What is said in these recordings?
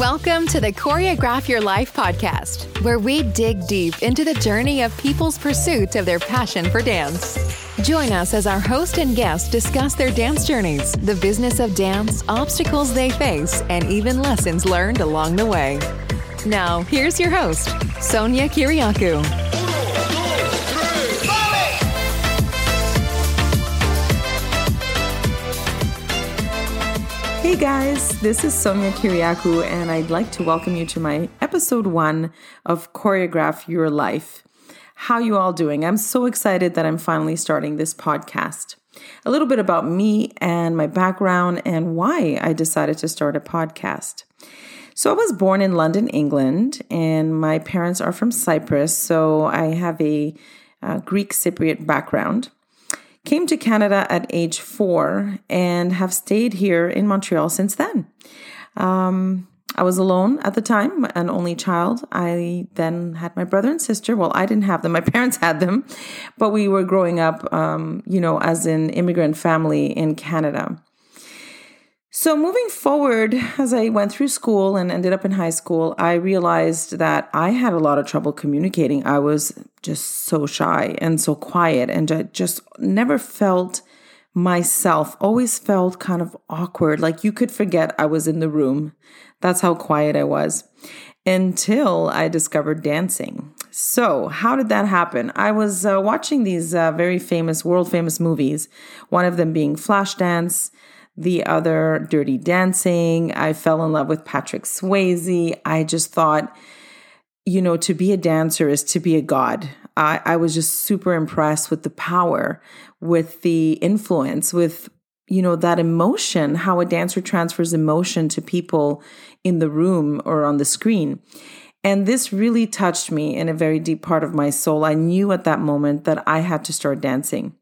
Welcome to the Choreograph Your Life podcast, where we dig deep into the journey of people's pursuit of their passion for dance. Join us as our host and guest discuss their dance journeys, the business of dance, obstacles they face, and even lessons learned along the way. Now, here's your host, Sonia Kiriakou. Hey guys, this is Sonia Kiriakou, and I'd like to welcome you to my episode one of Choreograph Your Life. How you all doing? I'm so excited that I'm finally starting this podcast. A little bit about me and my background and why I decided to start a podcast. So I was born in London, England, and my parents are from Cyprus, so I have a, a Greek Cypriot background. Came to Canada at age four and have stayed here in Montreal since then. Um, I was alone at the time, an only child. I then had my brother and sister. Well, I didn't have them, my parents had them, but we were growing up, um, you know, as an immigrant family in Canada. So, moving forward, as I went through school and ended up in high school, I realized that I had a lot of trouble communicating. I was just so shy and so quiet, and I just never felt myself, always felt kind of awkward. Like you could forget I was in the room. That's how quiet I was until I discovered dancing. So, how did that happen? I was uh, watching these uh, very famous, world famous movies, one of them being Flashdance the other Dirty Dancing. I fell in love with Patrick Swayze. I just thought, you know, to be a dancer is to be a god. I, I was just super impressed with the power, with the influence, with, you know, that emotion, how a dancer transfers emotion to people in the room or on the screen. And this really touched me in a very deep part of my soul. I knew at that moment that I had to start dancing.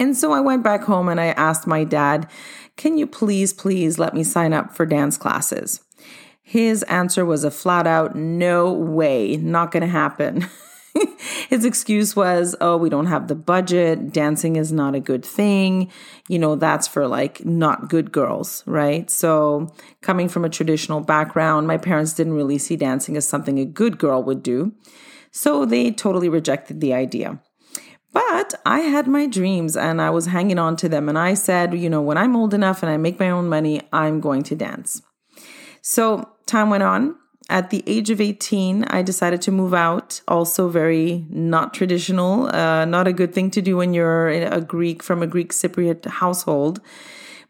And so I went back home and I asked my dad, Can you please, please let me sign up for dance classes? His answer was a flat out no way, not to happen. His excuse was, oh, we don't have the budget. Dancing is not a good thing. You know, that's for like not good girls, right? So, coming from a traditional background, my parents didn't really see dancing as something a good girl would do. So, they totally rejected the idea. But I had my dreams and I was hanging on to them. And I said, you know, when I'm old enough and I make my own money, I'm going to dance. So time went on. At the age of 18, I decided to move out. Also, very not traditional, uh, not a good thing to do when you're a Greek from a Greek Cypriot household.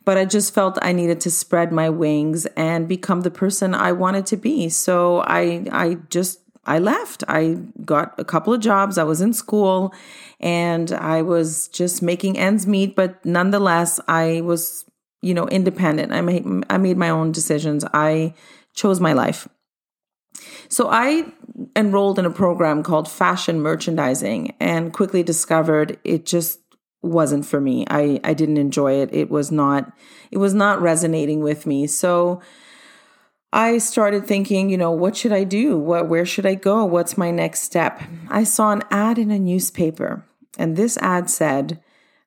But I just felt I needed to spread my wings and become the person I wanted to be. So I, I just I left. I got a couple of jobs. I was in school and I was just making ends meet, but nonetheless, I was, you know, independent. I made I made my own decisions. I chose my life. So I enrolled in a program called fashion merchandising and quickly discovered it just wasn't for me. I I didn't enjoy it. It was not it was not resonating with me. So I started thinking, you know, what should I do? What where should I go? What's my next step? I saw an ad in a newspaper, and this ad said,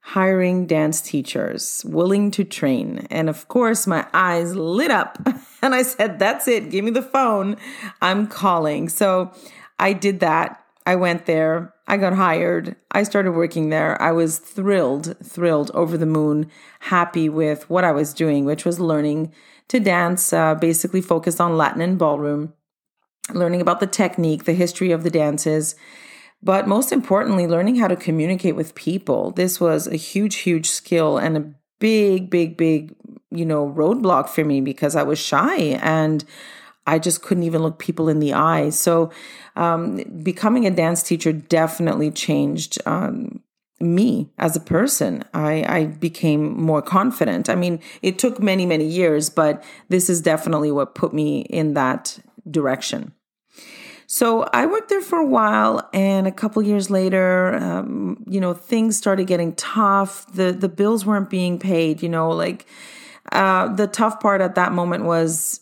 hiring dance teachers willing to train. And of course, my eyes lit up and I said, That's it. Give me the phone. I'm calling. So I did that. I went there. I got hired. I started working there. I was thrilled, thrilled, over the moon, happy with what I was doing, which was learning to dance, uh, basically focused on Latin and ballroom, learning about the technique, the history of the dances, but most importantly, learning how to communicate with people. This was a huge, huge skill and a big, big, big, you know, roadblock for me because I was shy and I just couldn't even look people in the eye. So, um, becoming a dance teacher definitely changed um, me as a person. I, I became more confident. I mean, it took many, many years, but this is definitely what put me in that direction. So I worked there for a while, and a couple years later, um, you know, things started getting tough. the The bills weren't being paid. You know, like uh, the tough part at that moment was,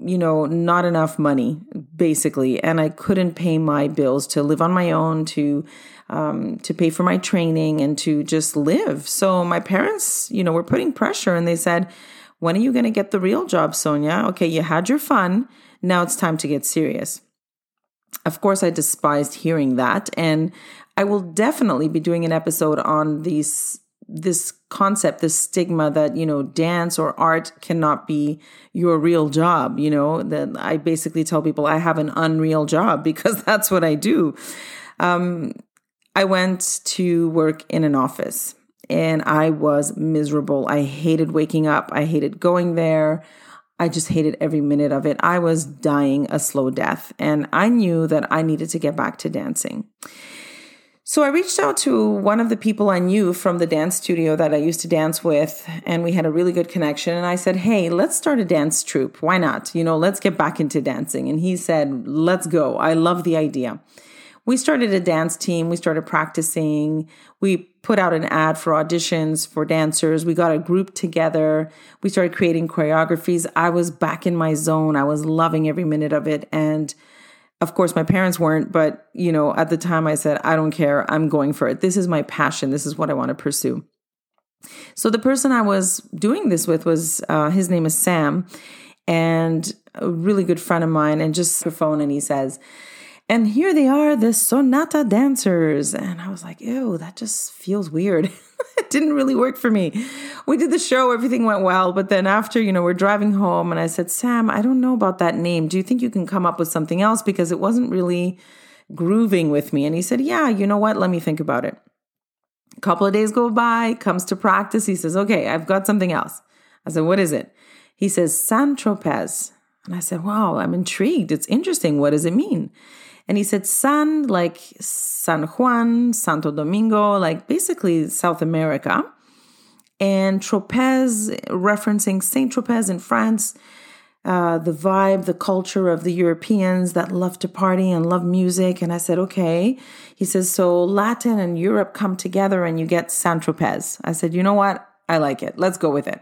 you know, not enough money, basically, and I couldn't pay my bills to live on my own to um, to pay for my training and to just live. So my parents, you know, were putting pressure and they said, When are you going to get the real job, Sonia? Okay, you had your fun. Now it's time to get serious. Of course, I despised hearing that. And I will definitely be doing an episode on these this concept, this stigma that, you know, dance or art cannot be your real job. You know, that I basically tell people I have an unreal job because that's what I do. Um, I went to work in an office and I was miserable. I hated waking up, I hated going there. I just hated every minute of it. I was dying a slow death, and I knew that I needed to get back to dancing. So I reached out to one of the people I knew from the dance studio that I used to dance with, and we had a really good connection. And I said, Hey, let's start a dance troupe. Why not? You know, let's get back into dancing. And he said, Let's go. I love the idea. We started a dance team. We started practicing. We put out an ad for auditions for dancers. We got a group together. We started creating choreographies. I was back in my zone. I was loving every minute of it. And of course, my parents weren't, but you know, at the time I said, I don't care. I'm going for it. This is my passion. This is what I want to pursue. So the person I was doing this with was, uh, his name is Sam, and a really good friend of mine, and just her phone, and he says, and here they are, the sonata dancers. And I was like, ew, that just feels weird. it didn't really work for me. We did the show, everything went well. But then after, you know, we're driving home and I said, Sam, I don't know about that name. Do you think you can come up with something else? Because it wasn't really grooving with me. And he said, yeah, you know what? Let me think about it. A couple of days go by, comes to practice. He says, okay, I've got something else. I said, what is it? He says, San Tropez. And I said, wow, I'm intrigued. It's interesting. What does it mean? And he said San, like San Juan, Santo Domingo, like basically South America. And Tropez, referencing Saint Tropez in France, uh, the vibe, the culture of the Europeans that love to party and love music. And I said, okay. He says, so Latin and Europe come together and you get San Tropez. I said, you know what? I like it. Let's go with it.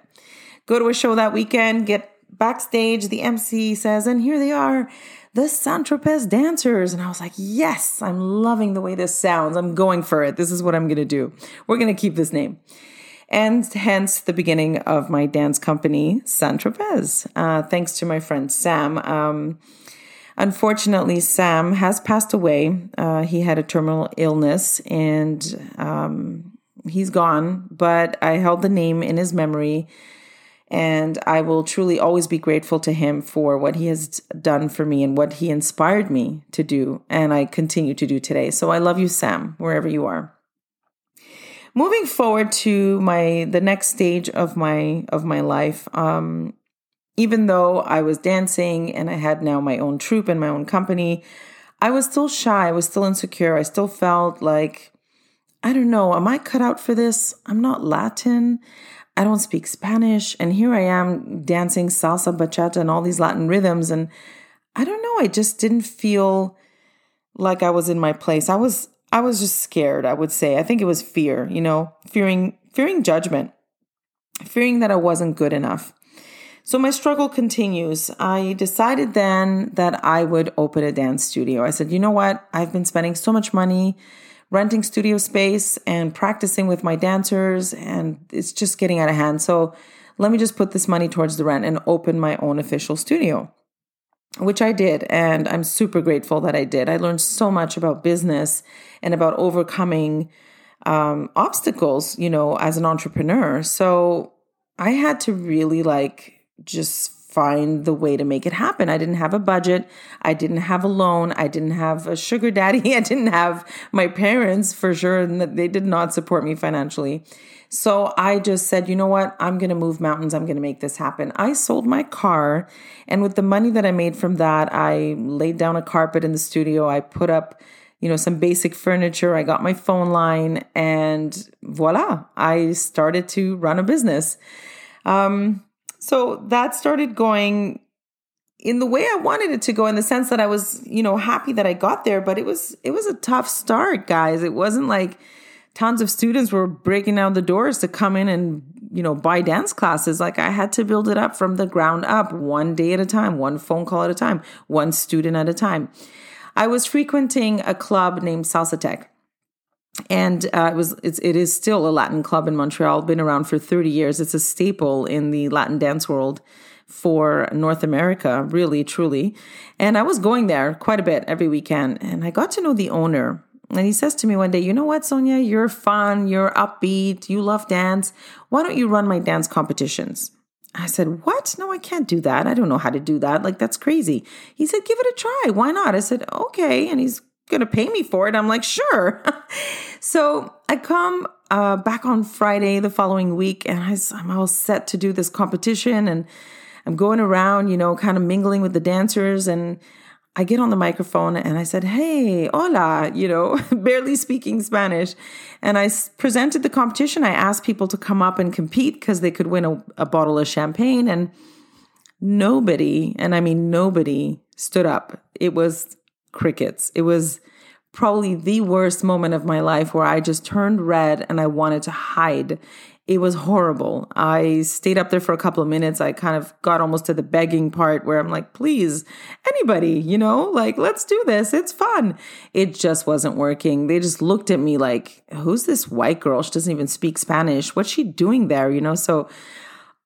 Go to a show that weekend, get backstage. The MC says, and here they are the Saint Tropez dancers. And I was like, yes, I'm loving the way this sounds. I'm going for it. This is what I'm going to do. We're going to keep this name. And hence the beginning of my dance company, Saint Tropez. Uh, thanks to my friend Sam. Um, unfortunately, Sam has passed away. Uh, he had a terminal illness and um, he's gone, but I held the name in his memory and I will truly always be grateful to him for what he has done for me and what he inspired me to do. And I continue to do today. So I love you, Sam, wherever you are. Moving forward to my the next stage of my of my life, um, even though I was dancing and I had now my own troupe and my own company, I was still shy. I was still insecure. I still felt like, I don't know, am I cut out for this? I'm not Latin. I don't speak Spanish. And here I am dancing salsa, bachata, and all these Latin rhythms. And I don't know, I just didn't feel like I was in my place. I was I was just scared, I would say. I think it was fear, you know, fearing fearing judgment, fearing that I wasn't good enough. So my struggle continues. I decided then that I would open a dance studio. I said, you know what? I've been spending so much money renting studio space and practicing with my dancers, and it's just getting out of hand. So let me just put this money towards the rent and open my own official studio, which I did. And I'm super grateful that I did. I learned so much about business and about overcoming um, obstacles, you know, as an entrepreneur. So I had to really like just find the way to make it happen. I didn't have a budget. I didn't have a loan. I didn't have a sugar daddy. I didn't have my parents for sure. And they did not support me financially. So I just said, you know what? I'm going to move mountains. I'm going to make this happen. I sold my car. And with the money that I made from that, I laid down a carpet in the studio. I put up, you know, some basic furniture. I got my phone line and voila, I started to run a business. Um, so that started going in the way I wanted it to go in the sense that I was, you know, happy that I got there, but it was it was a tough start, guys. It wasn't like tons of students were breaking down the doors to come in and, you know, buy dance classes. Like I had to build it up from the ground up, one day at a time, one phone call at a time, one student at a time. I was frequenting a club named Salsathèque. And uh, it was it's, it is still a Latin club in Montreal. Been around for thirty years. It's a staple in the Latin dance world for North America, really, truly. And I was going there quite a bit every weekend, and I got to know the owner. And he says to me one day, You know what, Sonia? You're fun, you're upbeat, you love dance. Why don't you run my dance competitions? I said, What? No, I can't do that. I don't know how to do that. Like, that's crazy. He said, Give it a try. Why not? I said, Okay. And he's going to pay me for it. I'm like, Sure. so I come uh, back on Friday the following week, and I'm all set to do this competition. And I'm going around, you know, kind of mingling with the dancers. And I get on the microphone and I said, Hey, hola, you know, barely speaking Spanish. And I presented the competition. I asked people to come up and compete because they could win a, a, bottle of champagne. And nobody, and I mean nobody, stood up. It was crickets. It was probably the worst moment of my life where I just turned red and I wanted to hide it was horrible. I stayed up there for a couple of minutes. I kind of got almost to the begging part where I'm like, please, anybody, you know, like, let's do this. It's fun. It just wasn't working. They just looked at me like, who's this white girl? She doesn't even speak Spanish. What's she doing there? You know, so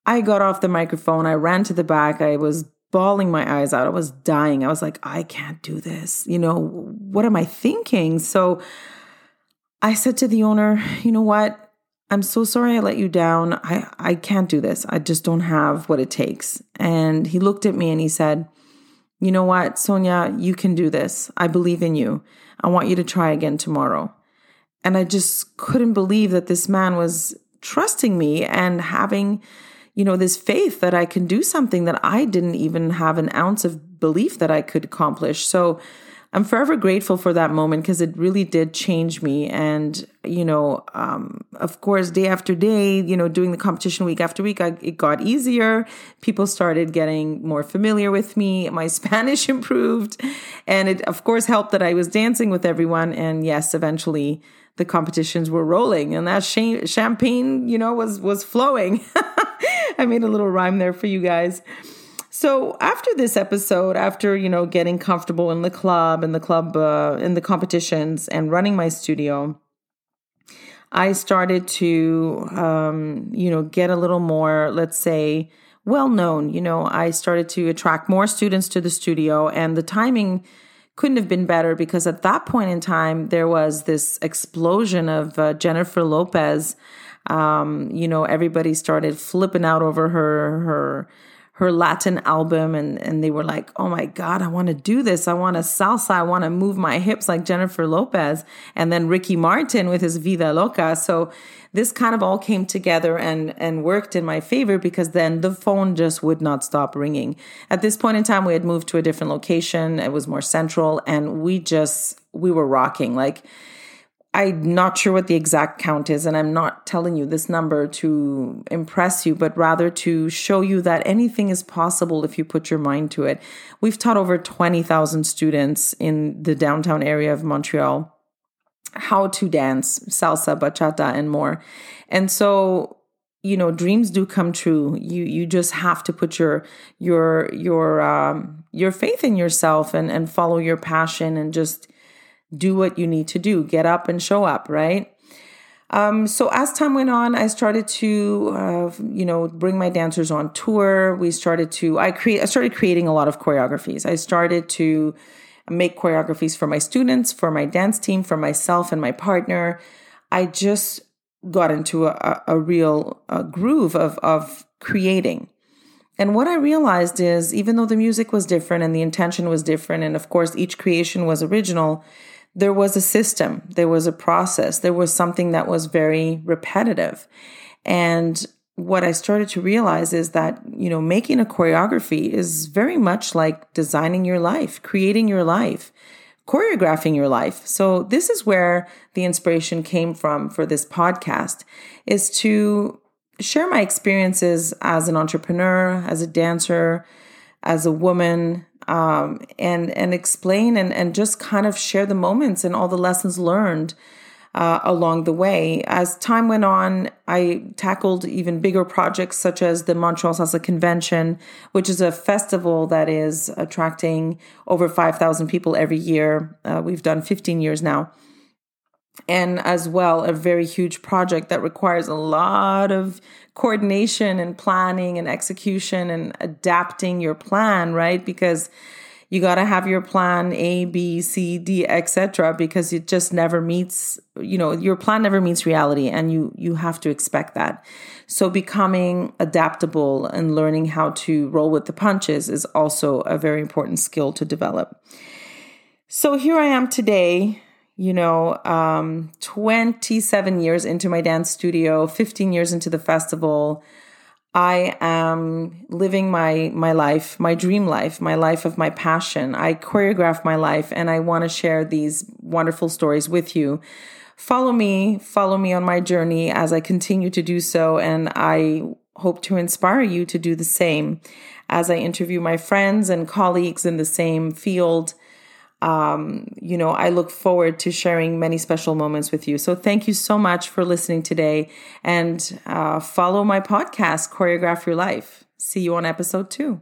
I got off the microphone. I ran to the back. I was bawling my eyes out. I was dying. I was like, I can't do this. You know, what am I thinking? So I said to the owner, you know what? I'm so sorry I let you down. I, I can't do this. I just don't have what it takes. And he looked at me and he said, You know what, Sonia, you can do this. I believe in you. I want you to try again tomorrow. And I just couldn't believe that this man was trusting me and having, you know, this faith that I can do something that I didn't even have an ounce of belief that I could accomplish. So, I'm forever grateful for that moment because it really did change me. And, you know, um, of course, day after day, you know, doing the competition week after week, I, it got easier. People started getting more familiar with me. My Spanish improved. And it, of course, helped that I was dancing with everyone. And yes, eventually the competitions were rolling and that champagne, you know, was, was flowing. I made a little rhyme there for you guys. So after this episode, after you know getting comfortable in the club and the club uh, in the competitions and running my studio, I started to um, you know get a little more, let's say, well known. You know, I started to attract more students to the studio, and the timing couldn't have been better because at that point in time there was this explosion of uh, Jennifer Lopez. Um, you know, everybody started flipping out over her her her Latin album and, and they were like, oh my God, I want to do this. I want to salsa. I want to move my hips like Jennifer Lopez. And then Ricky Martin with his Vida Loca. So this kind of all came together and, and worked in my favor because then the phone just would not stop ringing. At this point in time, we had moved to a different location. It was more central and we just, we were rocking. Like, I'm not sure what the exact count is, and I'm not telling you this number to impress you, but rather to show you that anything is possible if you put your mind to it. We've taught over 20,000 students in the downtown area of Montreal how to dance salsa, bachata, and more. And so, you know, dreams do come true. You you just have to put your your your um, your faith in yourself and and follow your passion and just do what you need to do, get up and show up, right? Um, so as time went on, I started to, uh, you know, bring my dancers on tour. We started to, I create, I started creating a lot of choreographies. I started to make choreographies for my students, for my dance team, for myself and my partner. I just got into a, a real a groove of of creating. And what I realized is, even though the music was different and the intention was different, and of course each creation was original, there was a system, there was a process, there was something that was very repetitive. And what I started to realize is that, you know, making a choreography is very much like designing your life, creating your life, choreographing your life. So this is where the inspiration came from for this podcast is to share my experiences as an entrepreneur, as a dancer, as a woman, um, and and explain and and just kind of share the moments and all the lessons learned uh, along the way. As time went on, I tackled even bigger projects such as the Montreal Salsa Convention, which is a festival that is attracting over five thousand people every year. Uh, we've done fifteen years now. And as well a very huge project that requires a lot of coordination and planning and execution and adapting your plan right? Because you got to have your plan a b c d etc because it just never meets you know your plan never meets reality and you you have to expect that. So becoming adaptable and learning how to roll with the punches is also a very important skill to develop. So here i am today you know, um, 27 years into my dance studio, 15 years into the festival, I am living my my life, my dream life, my life of my passion. I choreograph my life and I want to share these wonderful stories with you. Follow me, follow me on my journey as I continue to do so and I hope to inspire you to do the same as I interview my friends and colleagues in the same field um, you know, I look forward to sharing many special moments with you. So thank you so much for listening today and uh, follow my podcast, Choreograph Your Life. See you on episode two.